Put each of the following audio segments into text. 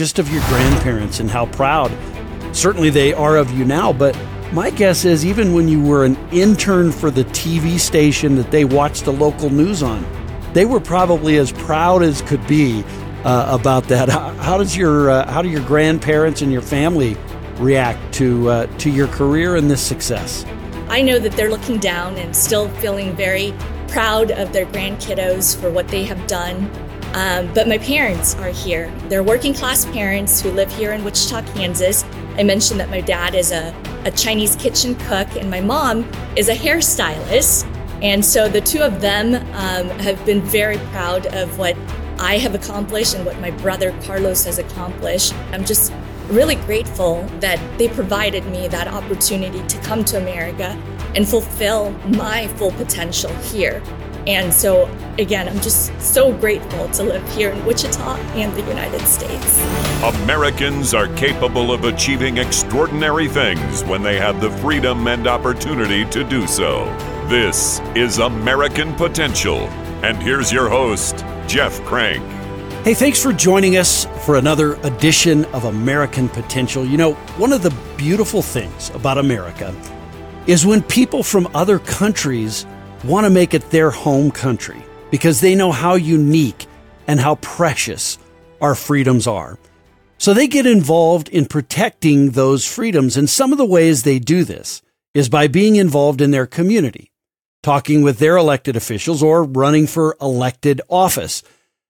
just of your grandparents and how proud certainly they are of you now. But my guess is even when you were an intern for the TV station that they watched the local news on, they were probably as proud as could be uh, about that. How, how does your uh, how do your grandparents and your family react to uh, to your career and this success? I know that they're looking down and still feeling very proud of their grandkiddos for what they have done. Um, but my parents are here. They're working class parents who live here in Wichita, Kansas. I mentioned that my dad is a, a Chinese kitchen cook and my mom is a hairstylist. And so the two of them um, have been very proud of what I have accomplished and what my brother Carlos has accomplished. I'm just really grateful that they provided me that opportunity to come to America and fulfill my full potential here. And so, again, I'm just so grateful to live here in Wichita and the United States. Americans are capable of achieving extraordinary things when they have the freedom and opportunity to do so. This is American Potential. And here's your host, Jeff Crank. Hey, thanks for joining us for another edition of American Potential. You know, one of the beautiful things about America is when people from other countries want to make it their home country because they know how unique and how precious our freedoms are. So they get involved in protecting those freedoms. And some of the ways they do this is by being involved in their community, talking with their elected officials or running for elected office.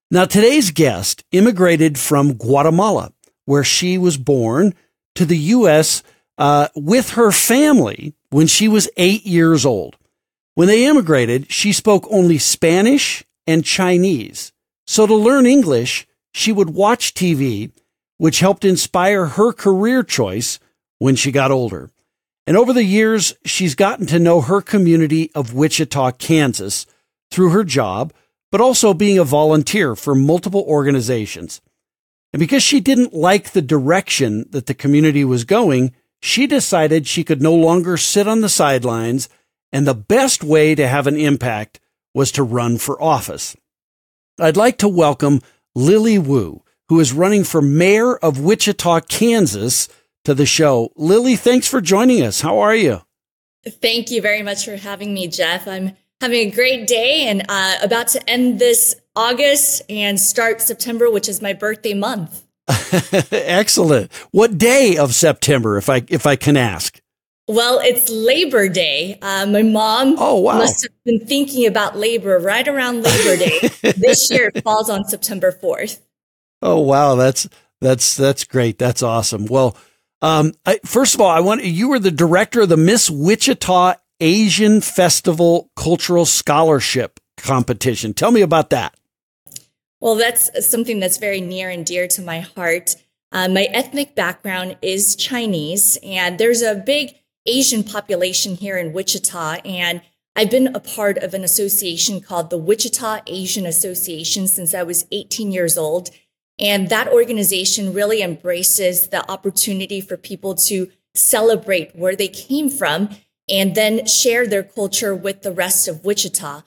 Now, today's guest immigrated from Guatemala, where she was born to the U.S. Uh, with her family when she was eight years old. When they immigrated, she spoke only Spanish and Chinese. So to learn English, she would watch TV, which helped inspire her career choice when she got older. And over the years, she's gotten to know her community of Wichita, Kansas through her job but also being a volunteer for multiple organizations. And because she didn't like the direction that the community was going, she decided she could no longer sit on the sidelines, and the best way to have an impact was to run for office. I'd like to welcome Lily Wu, who is running for mayor of Wichita, Kansas, to the show. Lily, thanks for joining us. How are you? Thank you very much for having me, Jeff. I'm having a great day and uh, about to end this August and start September, which is my birthday month. Excellent. What day of September, if I if I can ask? Well, it's Labor Day. Uh, my mom oh, wow. must have been thinking about labor right around Labor Day. this year it falls on September 4th. Oh wow, that's that's that's great. That's awesome. Well, um, I, first of all, I want you were the director of the Miss Wichita Asian Festival Cultural Scholarship Competition. Tell me about that. Well, that's something that's very near and dear to my heart. Uh, my ethnic background is Chinese, and there's a big Asian population here in Wichita. And I've been a part of an association called the Wichita Asian Association since I was 18 years old. And that organization really embraces the opportunity for people to celebrate where they came from and then share their culture with the rest of Wichita.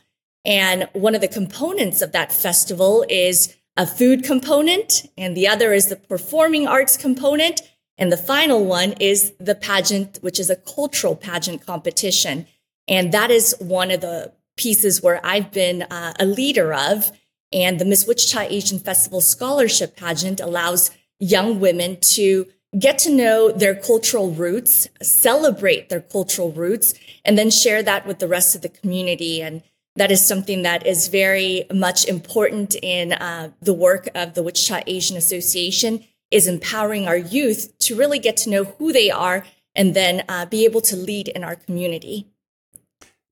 And one of the components of that festival is a food component, and the other is the performing arts component. And the final one is the pageant, which is a cultural pageant competition. And that is one of the pieces where I've been uh, a leader of. And the Miss Wichita Asian Festival Scholarship Pageant allows young women to get to know their cultural roots, celebrate their cultural roots, and then share that with the rest of the community. And that is something that is very much important in uh, the work of the Wichita Asian Association is empowering our youth to really get to know who they are and then uh, be able to lead in our community.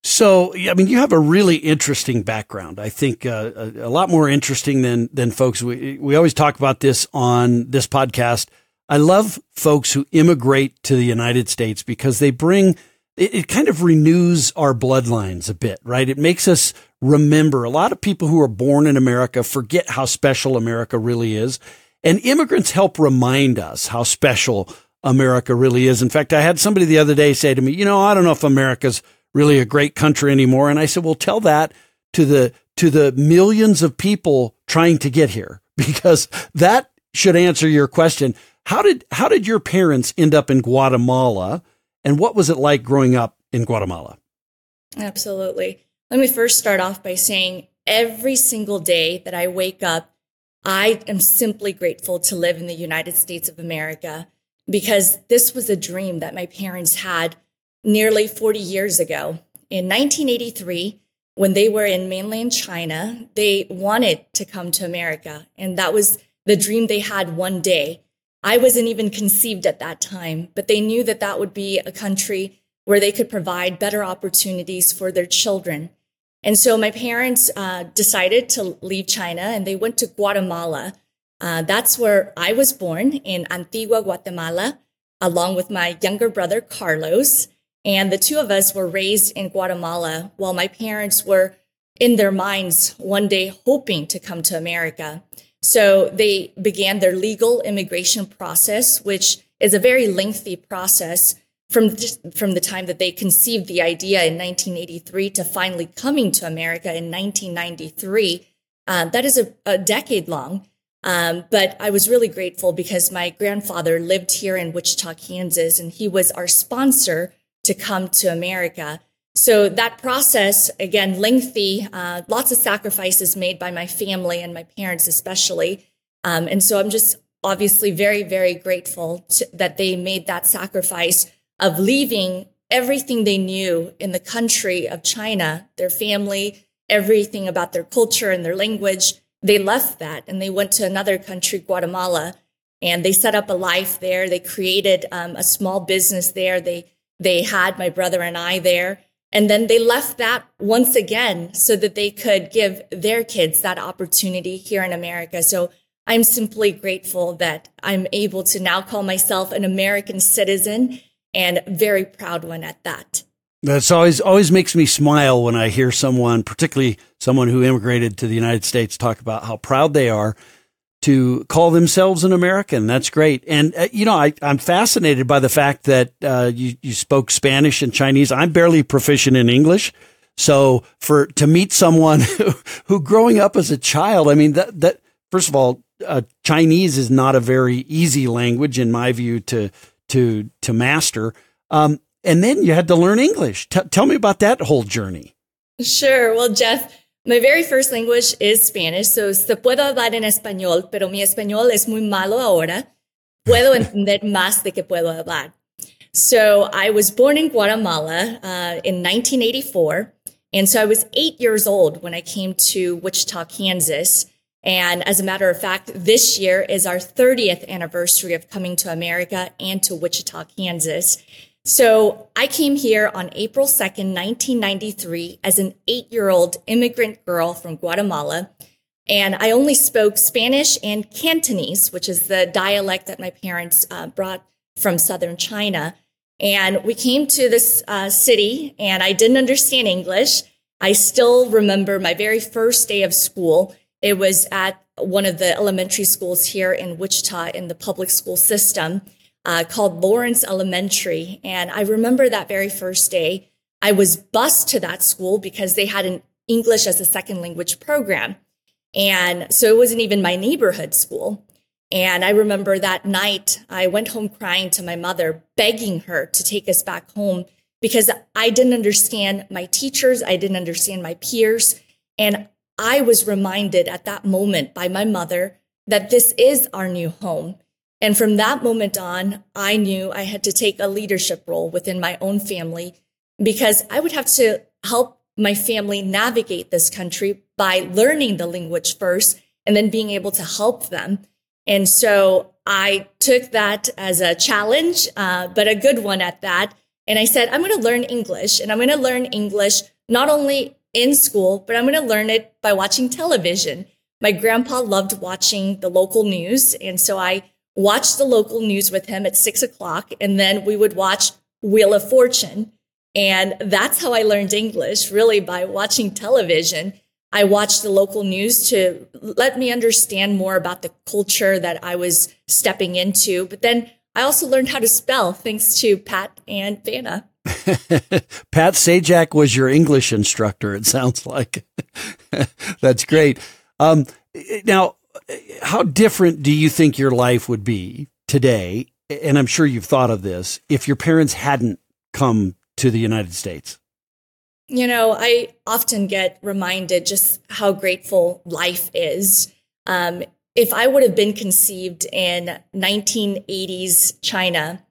So, I mean, you have a really interesting background. I think uh, a, a, lot more interesting than than folks. We we always talk about this on this podcast I love folks who immigrate to the United States because they bring it, it, kind of renews our bloodlines a bit, right? It makes us remember a lot of people who are born in America forget how special America really is. And immigrants help remind us how special America really is. In fact, I had somebody the other day say to me, you know, I don't know if America's really a great country anymore. And I said, well, tell that to the, to the millions of people trying to get here because that should answer your question. How did how did your parents end up in Guatemala, and what was it like growing up in Guatemala? Absolutely. Let me first start off by saying every single day that I wake up, I am simply grateful to live in the United States of America because this was a dream that my parents had nearly 40 years ago. In 1983, when they were in mainland China, they wanted to come to America. And that was the dream they had one day. I wasn't even conceived at that time, but they knew that that would be a country where they could provide better opportunities for their children. And so my parents uh, decided to leave China and they went to Guatemala. Uh, that's where I was born in Antigua, Guatemala, along with my younger brother, Carlos. And the two of us were raised in Guatemala while my parents were in their minds one day hoping to come to America. So they began their legal immigration process, which is a very lengthy process from the, from the time that they conceived the idea in 1983 to finally coming to America in 1993. Uh, that is a, a decade long. Um, but I was really grateful because my grandfather lived here in Wichita, Kansas, and he was our sponsor to come to America. So that process, again, lengthy, uh, lots of sacrifices made by my family and my parents, especially. Um, and so I'm just obviously very, very grateful to, that they made that sacrifice of leaving everything they knew in the country of China, their family, everything about their culture and their language. They left that and they went to another country, Guatemala, and they set up a life there. They created um, a small business there. They they had my brother and I there. And then they left that once again so that they could give their kids that opportunity here in America. So I'm simply grateful that I'm able to now call myself an American citizen and very proud one at that. That's always always makes me smile when I hear someone, particularly someone who immigrated to the United States, talk about how proud they are to call themselves an American. That's great. And, uh, you know, I, am fascinated by the fact that uh, you, you spoke Spanish and Chinese. I'm barely proficient in English. So for to meet someone who, who growing up as a child, I mean, that, that first of all, uh, Chinese is not a very easy language in my view to, to, to master. Um, and then you had to learn English. T- tell me about that whole journey. Sure. Well, Jeff, my very first language is Spanish, so se puedo hablar en español, pero mi español es muy malo ahora. Puedo entender más de que puedo hablar. So I was born in Guatemala uh, in 1984. And so I was eight years old when I came to Wichita, Kansas. And as a matter of fact, this year is our 30th anniversary of coming to America and to Wichita, Kansas. So I came here on April 2nd, 1993 as an eight year old immigrant girl from Guatemala. And I only spoke Spanish and Cantonese, which is the dialect that my parents uh, brought from southern China. And we came to this uh, city and I didn't understand English. I still remember my very first day of school. It was at one of the elementary schools here in Wichita in the public school system uh, called Lawrence Elementary. And I remember that very first day, I was bused to that school because they had an English as a second language program. And so it wasn't even my neighborhood school. And I remember that night, I went home crying to my mother, begging her to take us back home because I didn't understand my teachers. I didn't understand my peers. And I was reminded at that moment by my mother that this is our new home and from that moment on, I knew I had to take a leadership role within my own family because I would have to help my family navigate this country by learning the language first and then being able to help them. And so I took that as a challenge, uh, but a good one at that. And I said, I'm going to learn English and I'm going to learn English not only in school, but I'm going to learn it by watching television. My grandpa loved watching the local news. And so I watched the local news with him at six o'clock, and then we would watch Wheel of Fortune. And that's how I learned English, really by watching television. I watched the local news to let me understand more about the culture that I was stepping into. But then I also learned how to spell thanks to Pat and Vanna. Pat Sajak was your English instructor, it sounds like. That's great. Um, now, how different do you think your life would be today? And I'm sure you've thought of this if your parents hadn't come to the United States. You know, I often get reminded just how grateful life is. Um, if I would have been conceived in 1980s China,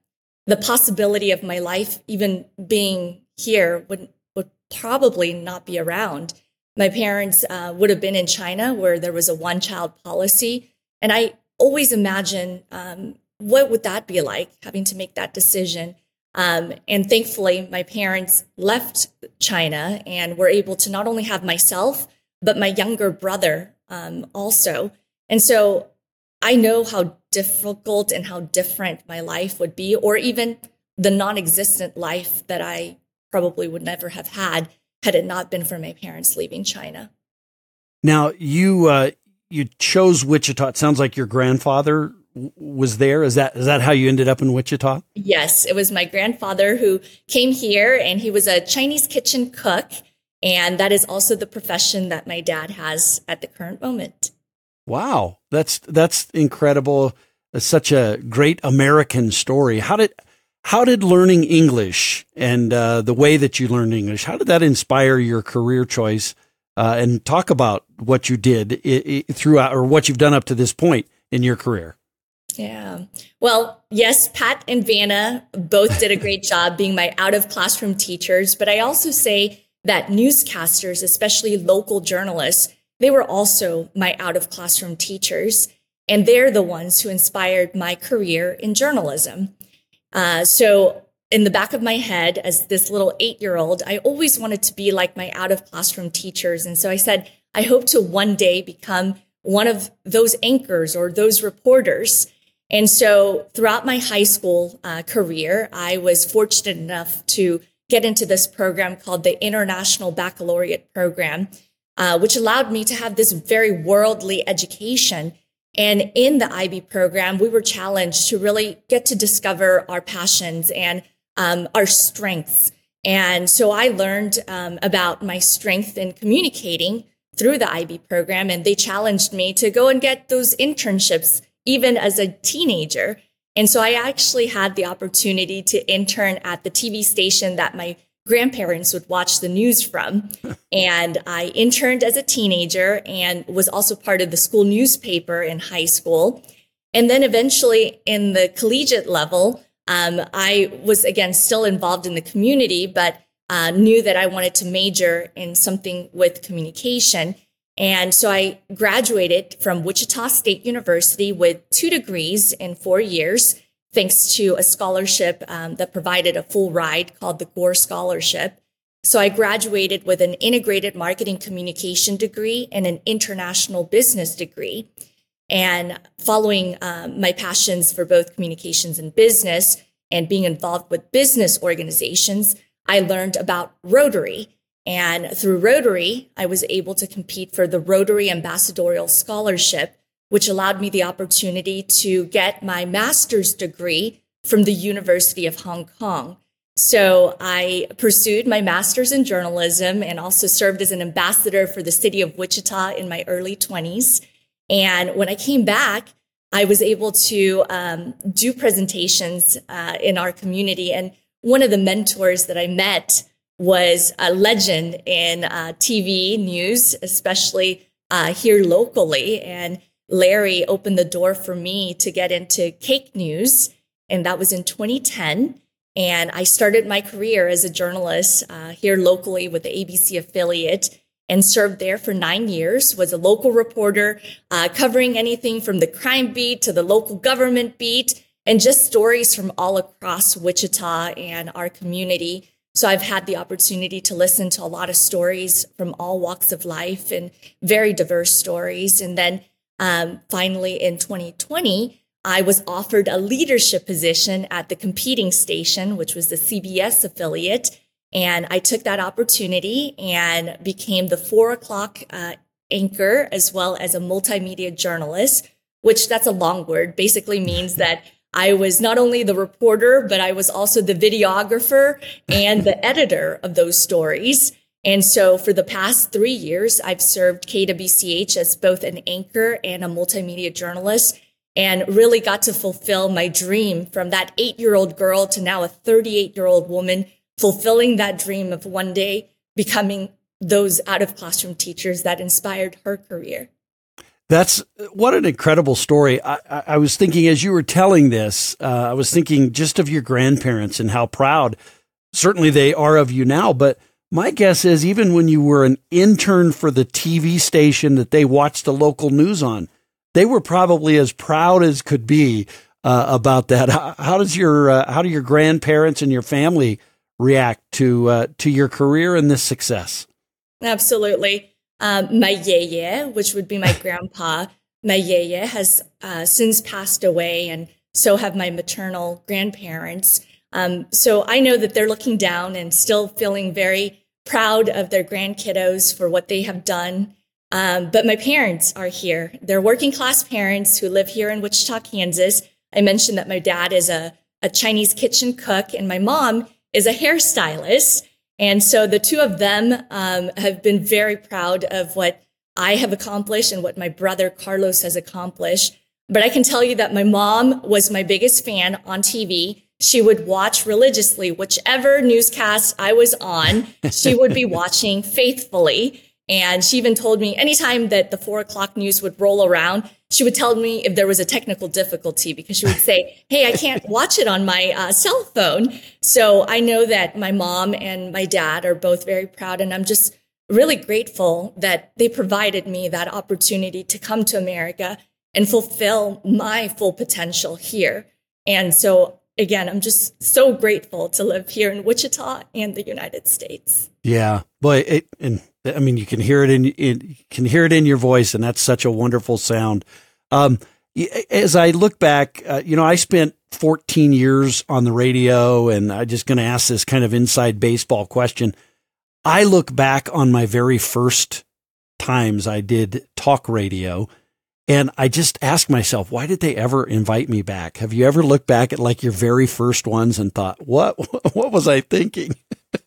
the possibility of my life even being here would would probably not be around. My parents uh, would have been in China where there was a one child policy, and I always imagine um, what would that be like having to make that decision. Um, and thankfully, my parents left China and were able to not only have myself but my younger brother um, also. And so I know how difficult and how different my life would be, or even the non existent life that I probably would never have had had it not been for my parents leaving China. Now, you, uh, you chose Wichita. It sounds like your grandfather was there. Is that is that how you ended up in Wichita? Yes, it was my grandfather who came here, and he was a Chinese kitchen cook, and that is also the profession that my dad has at the current moment. Wow, that's that's incredible. It's such a great American story. How did how did learning English and uh, the way that you learned English how did that inspire your career choice? Uh, and talk about what you did I- I, throughout or what you've done up to this point in your career. Yeah. Well, yes, Pat and Vanna both did a great job being my out of classroom teachers, but I also say that newscasters, especially local journalists, they were also my out of classroom teachers, and they're the ones who inspired my career in journalism. Uh, so, in the back of my head, as this little eight year old, I always wanted to be like my out of classroom teachers. And so I said, I hope to one day become one of those anchors or those reporters. And so throughout my high school uh, career, I was fortunate enough to get into this program called the International Baccalaureate Program. Uh, which allowed me to have this very worldly education. And in the IB program, we were challenged to really get to discover our passions and um, our strengths. And so I learned um, about my strength in communicating through the IB program. And they challenged me to go and get those internships, even as a teenager. And so I actually had the opportunity to intern at the TV station that my grandparents would watch the news from. and I interned as a teenager and was also part of the school newspaper in high school. And then eventually in the collegiate level, um, I was again still involved in the community, but uh, knew that I wanted to major in something with communication. And so I graduated from Wichita State University with two degrees in four years thanks to a scholarship um, that provided a full ride called the Gore Scholarship. So I graduated with an integrated marketing communication degree and an international business degree. And following um, my passions for both communications and business and being involved with business organizations, I learned about Rotary. And through Rotary, I was able to compete for the Rotary Ambassadorial Scholarship, which allowed me the opportunity to get my master's degree from the University of Hong Kong. So I pursued my master's in journalism and also served as an ambassador for the city of Wichita in my early 20s. And when I came back, I was able to um, do presentations uh, in our community. And one of the mentors that I met was a legend in uh, TV news, especially uh, here locally. And Larry opened the door for me to get into KAKE news. And that was in 2010. And I started my career as a journalist uh, here locally with the ABC affiliate and served there for nine years, was a local reporter uh, covering anything from the crime beat to the local government beat and just stories from all across Wichita and our community. So I've had the opportunity to listen to a lot of stories from all walks of life and very diverse stories. And then um, finally, in 2020, I was offered a leadership position at the competing station, which was the CBS affiliate. And I took that opportunity and became the four o'clock uh, anchor as well as a multimedia journalist, which that's a long word, basically means that I was not only the reporter, but I was also the videographer and the editor of those stories. And so for the past three years, I've served KWCH as both an anchor and a multimedia journalist and really got to fulfill my dream from that eight year old girl to now a 38 year old woman, fulfilling that dream of one day becoming those out of classroom teachers that inspired her career. That's what an incredible story. I, I, was thinking as you were telling this, uh, I was thinking just of your grandparents and how proud certainly they are of you now. But my guess is even when you were an intern for the TV station that they watched the local news on, they were probably as proud as could be uh, about that. How, how does your uh, how do your grandparents and your family react to uh, to your career and this success? Absolutely. Um, my yeye, which would be my grandpa, my yeye has uh, since passed away, and so have my maternal grandparents. Um, so I know that they're looking down and still feeling very proud of their grandkiddos for what they have done. Um, but my parents are here. They're working class parents who live here in Wichita, Kansas. I mentioned that my dad is a, a Chinese kitchen cook and my mom is a hairstylist. And so the two of them um, have been very proud of what I have accomplished and what my brother Carlos has accomplished. But I can tell you that my mom was my biggest fan on TV. She would watch religiously whichever newscast I was on, she would be watching faithfully. And she even told me anytime that the four o'clock news would roll around, she would tell me if there was a technical difficulty because she would say, Hey, I can't watch it on my uh, cell phone. So I know that my mom and my dad are both very proud. And I'm just really grateful that they provided me that opportunity to come to America and fulfill my full potential here. And so again, I'm just so grateful to live here in Wichita and the United States. Yeah, boy, it, and I mean, you can hear it in, in can hear it in your voice, and that's such a wonderful sound. Um, as I look back, uh, you know, I spent 14 years on the radio, and I'm just going to ask this kind of inside baseball question. I look back on my very first times I did talk radio and I just ask myself, why did they ever invite me back? Have you ever looked back at like your very first ones and thought, what, what was I thinking?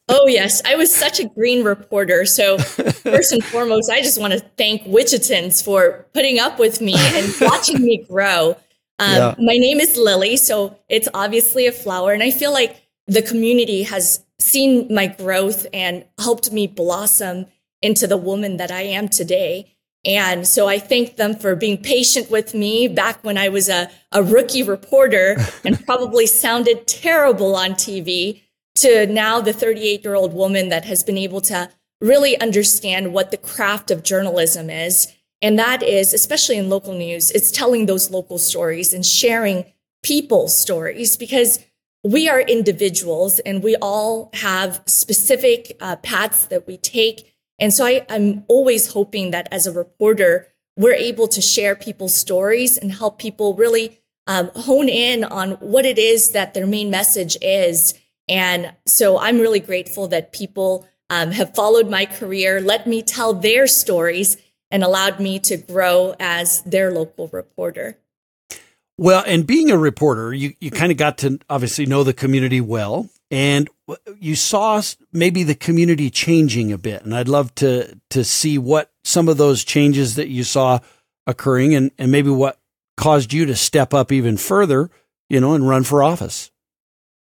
Oh, yes. I was such a green reporter. So, first and foremost, I just want to thank Wichitans for putting up with me and watching me grow. Um, yeah. My name is Lily. So, it's obviously a flower. And I feel like the community has seen my growth and helped me blossom into the woman that I am today. And so I thank them for being patient with me back when I was a, a rookie reporter and probably sounded terrible on TV to now the 38 year old woman that has been able to really understand what the craft of journalism is. And that is, especially in local news, it's telling those local stories and sharing people's stories because we are individuals and we all have specific uh, paths that we take and so I, I'm always hoping that as a reporter, we're able to share people's stories and help people really um, hone in on what it is that their main message is. And so I'm really grateful that people um, have followed my career, let me tell their stories, and allowed me to grow as their local reporter. Well, and being a reporter, you, you kind of got to obviously know the community well and you saw maybe the community changing a bit. And I'd love to to see what some of those changes that you saw occurring, and and maybe what caused you to step up even further, you know, and run for office.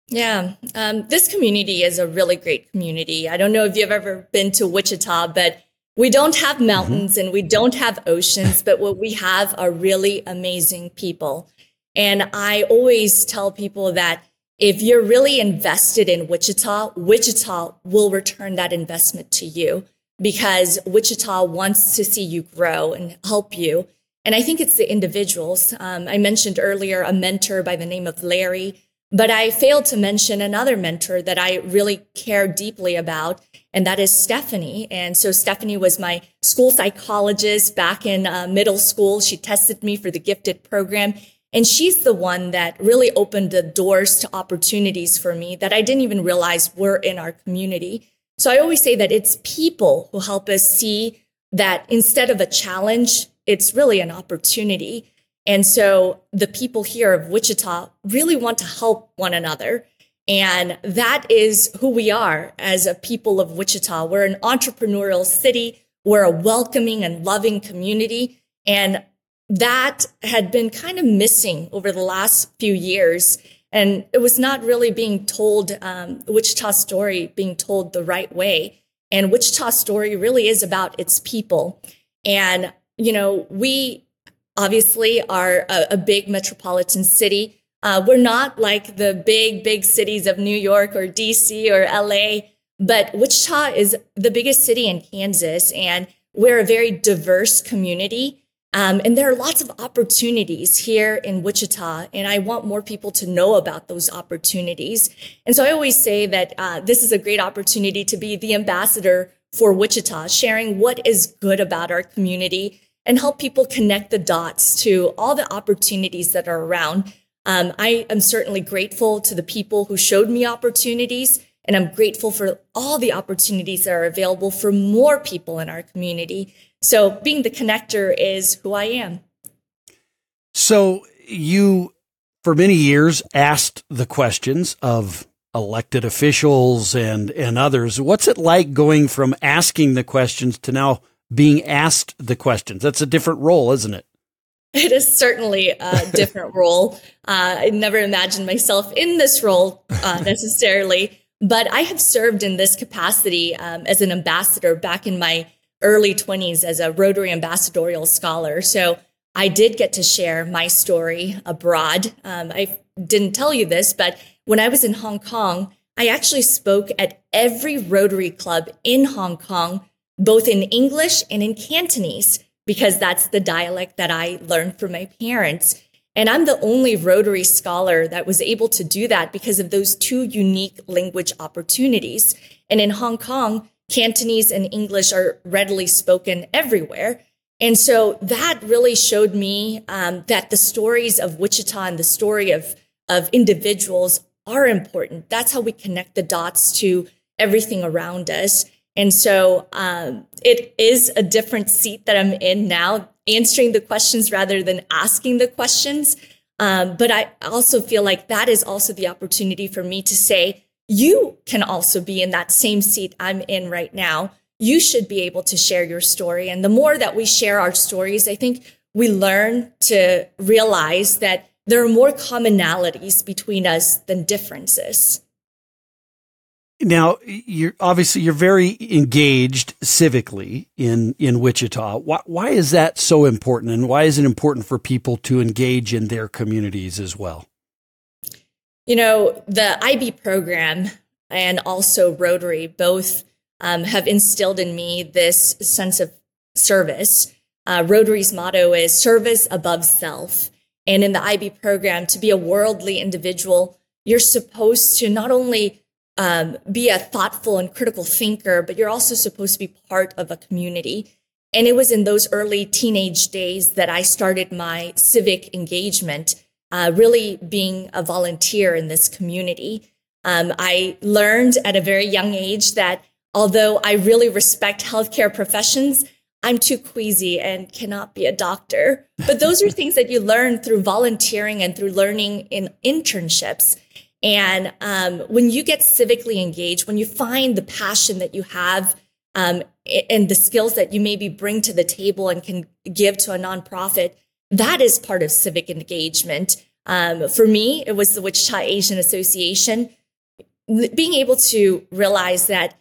Yeah, um, this community is a really great community. I don't know if you've ever been to Wichita, but we don't have mm-hmm. mountains mm-hmm. and we don't have oceans, but what we have are really amazing people. And I always tell people that if you're really invested in Wichita, Wichita will return that investment to you because Wichita wants to see you grow and help you. And I think it's the individuals. Um, I mentioned earlier a mentor by the name of Larry, but I failed to mention another mentor that I really care deeply about, and that is Stephanie. And so Stephanie was my school psychologist back in uh, middle school. She tested me for the gifted program and she's the one that really opened the doors to opportunities for me that I didn't even realize were in our community. So I always say that it's people who help us see that instead of a challenge, it's really an opportunity. And so the people here of Wichita really want to help one another. And that is who we are as a people of Wichita. We're an entrepreneurial city. We're a welcoming and loving community. And that had been kind of missing over the last few years. And it was not really being told, um, story being told the right way. And Wichita story really is about its people. And, you know, we obviously are a, a big metropolitan city. Uh, we're not like the big, big cities of New York or DC or LA, but Wichita is the biggest city in Kansas. And we're a very diverse community. Um, and there are lots of opportunities here in Wichita, and I want more people to know about those opportunities. And so I always say that uh, this is a great opportunity to be the ambassador for Wichita, sharing what is good about our community and help people connect the dots to all the opportunities that are around. Um, I am certainly grateful to the people who showed me opportunities, and I'm grateful for all the opportunities that are available for more people in our community. So being the connector is who I am. So you, for many years, asked the questions of elected officials and, and others. What's it like going from asking the questions to now being asked the questions? That's a different role, isn't it? It is certainly a different role. Uh, I never imagined myself in this role uh, necessarily, but I have served in this capacity um, as an ambassador back in my early 20s as a Rotary ambassadorial scholar. So I did get to share my story abroad. Um, I didn't tell you this, but when I was in Hong Kong, I actually spoke at every Rotary club in Hong Kong, both in English and in Cantonese, because that's the dialect that I learned from my parents. And I'm the only Rotary scholar that was able to do that because of those two unique language opportunities. And in Hong Kong, Cantonese and English are readily spoken everywhere. And so that really showed me um, that the stories of Wichita and the story of, of individuals are important. That's how we connect the dots to everything around us. And so um, it is a different seat that I'm in now, answering the questions rather than asking the questions. Um, but I also feel like that is also the opportunity for me to say, you can also be in that same seat I'm in right now. You should be able to share your story. And the more that we share our stories, I think we learn to realize that there are more commonalities between us than differences. Now, you're obviously you're very engaged civically in in Wichita. Why, why is that so important, and why is it important for people to engage in their communities as well? You know, the IB program and also Rotary both um, have instilled in me this sense of service. Uh, Rotary's motto is service above self. And in the IB program, to be a worldly individual, you're supposed to not only um, be a thoughtful and critical thinker, but you're also supposed to be part of a community. And it was in those early teenage days that I started my civic engagement uh, really being a volunteer in this community. Um, I learned at a very young age that although I really respect healthcare professions, I'm too queasy and cannot be a doctor. But those are things that you learn through volunteering and through learning in internships. And um, when you get civically engaged, when you find the passion that you have um, and the skills that you maybe bring to the table and can give to a nonprofit, that is part of civic engagement. Um, for me, it was the Wichita Asian Association. Being able to realize that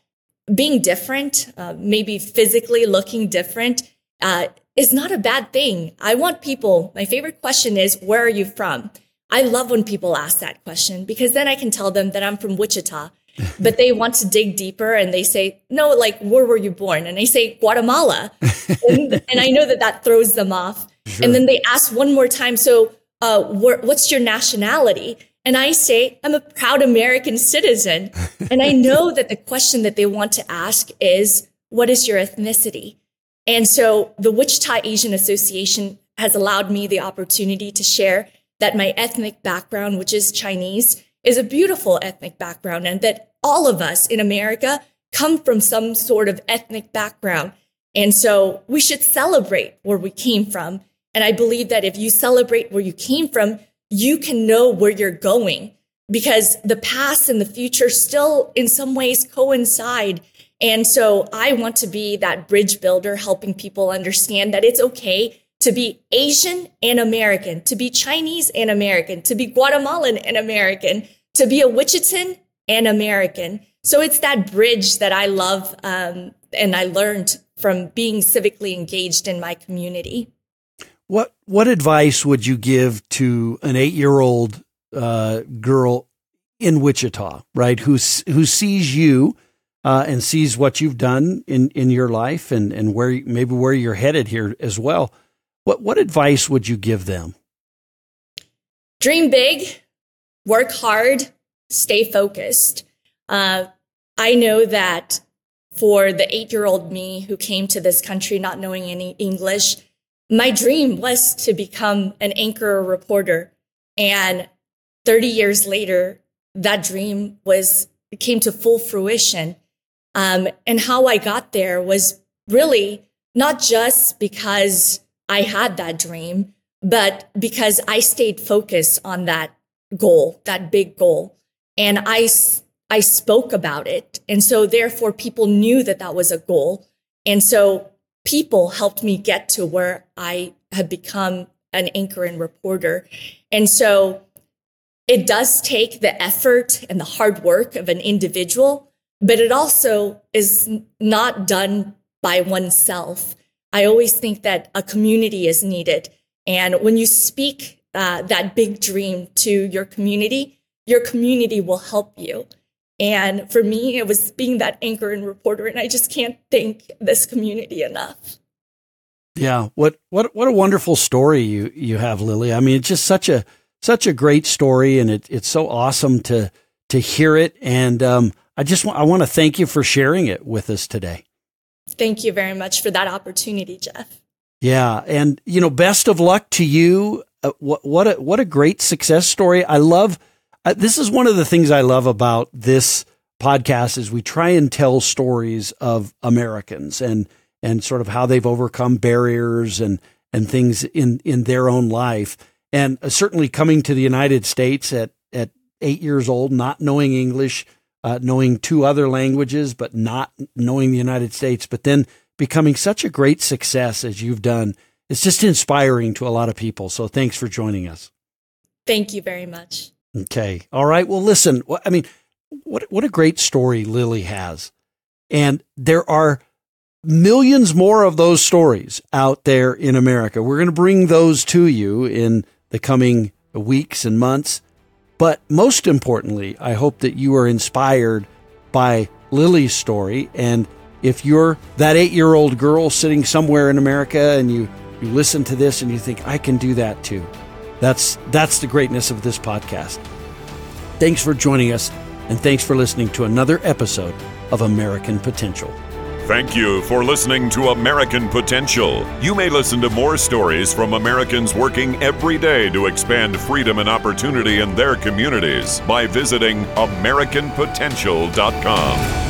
being different, uh, maybe physically looking different, uh, is not a bad thing. I want people, my favorite question is, where are you from? I love when people ask that question because then I can tell them that I'm from Wichita, but they want to dig deeper and they say, no, like, where were you born? And I say, Guatemala. and, and, I know that that throws them off. Sure. And then they ask one more time, so uh, wh- what's your nationality? And I say, I'm a proud American citizen. and I know that the question that they want to ask is, what is your ethnicity? And so the Wichita Asian Association has allowed me the opportunity to share that my ethnic background, which is Chinese, is a beautiful ethnic background and that all of us in America come from some sort of ethnic background. And so we should celebrate where we came from. And I believe that if you celebrate where you came from, you can know where you're going. because the past and the future still in some ways coincide. And so I want to be that bridge builder, helping people understand that it's okay to be Asian and American, to be Chinese and American, to be Guatemalan and American, to be a Wichitan and American. So it's that bridge that I love um, and I learned from being civically engaged in my community. What what advice would you give to an eight year old uh, girl in Wichita, right? Who who sees you uh, and sees what you've done in, in your life and and where maybe where you're headed here as well. What what advice would you give them? Dream big, work hard, stay focused. Uh, I know that for the eight year old me who came to this country not knowing any English, my dream was to become an anchor reporter. And 30 years later, that dream was came to full fruition. Um, and how I got there was really not just because I had that dream, but because I stayed focused on that goal, that big goal. And I, I spoke about it. And so therefore people knew that that was a goal. And so people helped me get to where I have become an anchor and reporter. And so it does take the effort and the hard work of an individual, but it also is not done by oneself. I always think that a community is needed. And when you speak uh, that big dream to your community, your community will help you. And for me, it was being that anchor and reporter, and I just can't thank this community enough. Yeah, what what what a wonderful story you you have, Lily. I mean, it's just such a such a great story, and it, it's so awesome to to hear it. And um, I just want I want to thank you for sharing it with us today. Thank you very much for that opportunity, Jeff. Yeah, and you know, best of luck to you. Uh, what what a what a great success story. I love. Uh, this is one of the things I love about this podcast is we try and tell stories of Americans and and sort of how they've overcome barriers and and things in in their own life. And uh, certainly coming to the United States at at eight years old, not knowing English, uh, knowing two other languages, but not knowing the United States, but then becoming such a great success as you've done. It's just inspiring to a lot of people. So thanks for joining us. Thank you very much. Okay. All right. Well, listen, I mean, what, what a great story Lily has. And there are millions more of those stories out there in America. We're going to bring those to you in the coming weeks and months. But most importantly, I hope that you are inspired by Lily's story. And if you're that eight year old girl sitting somewhere in America and you, you listen to this and you think, I can do that too, that's, that's the greatness of this podcast. Thanks for joining us, and thanks for listening to another episode of American Potential. Thank you for listening to American Potential. You may listen to more stories from Americans working every day to expand freedom and opportunity in their communities by visiting AmericanPotential.com.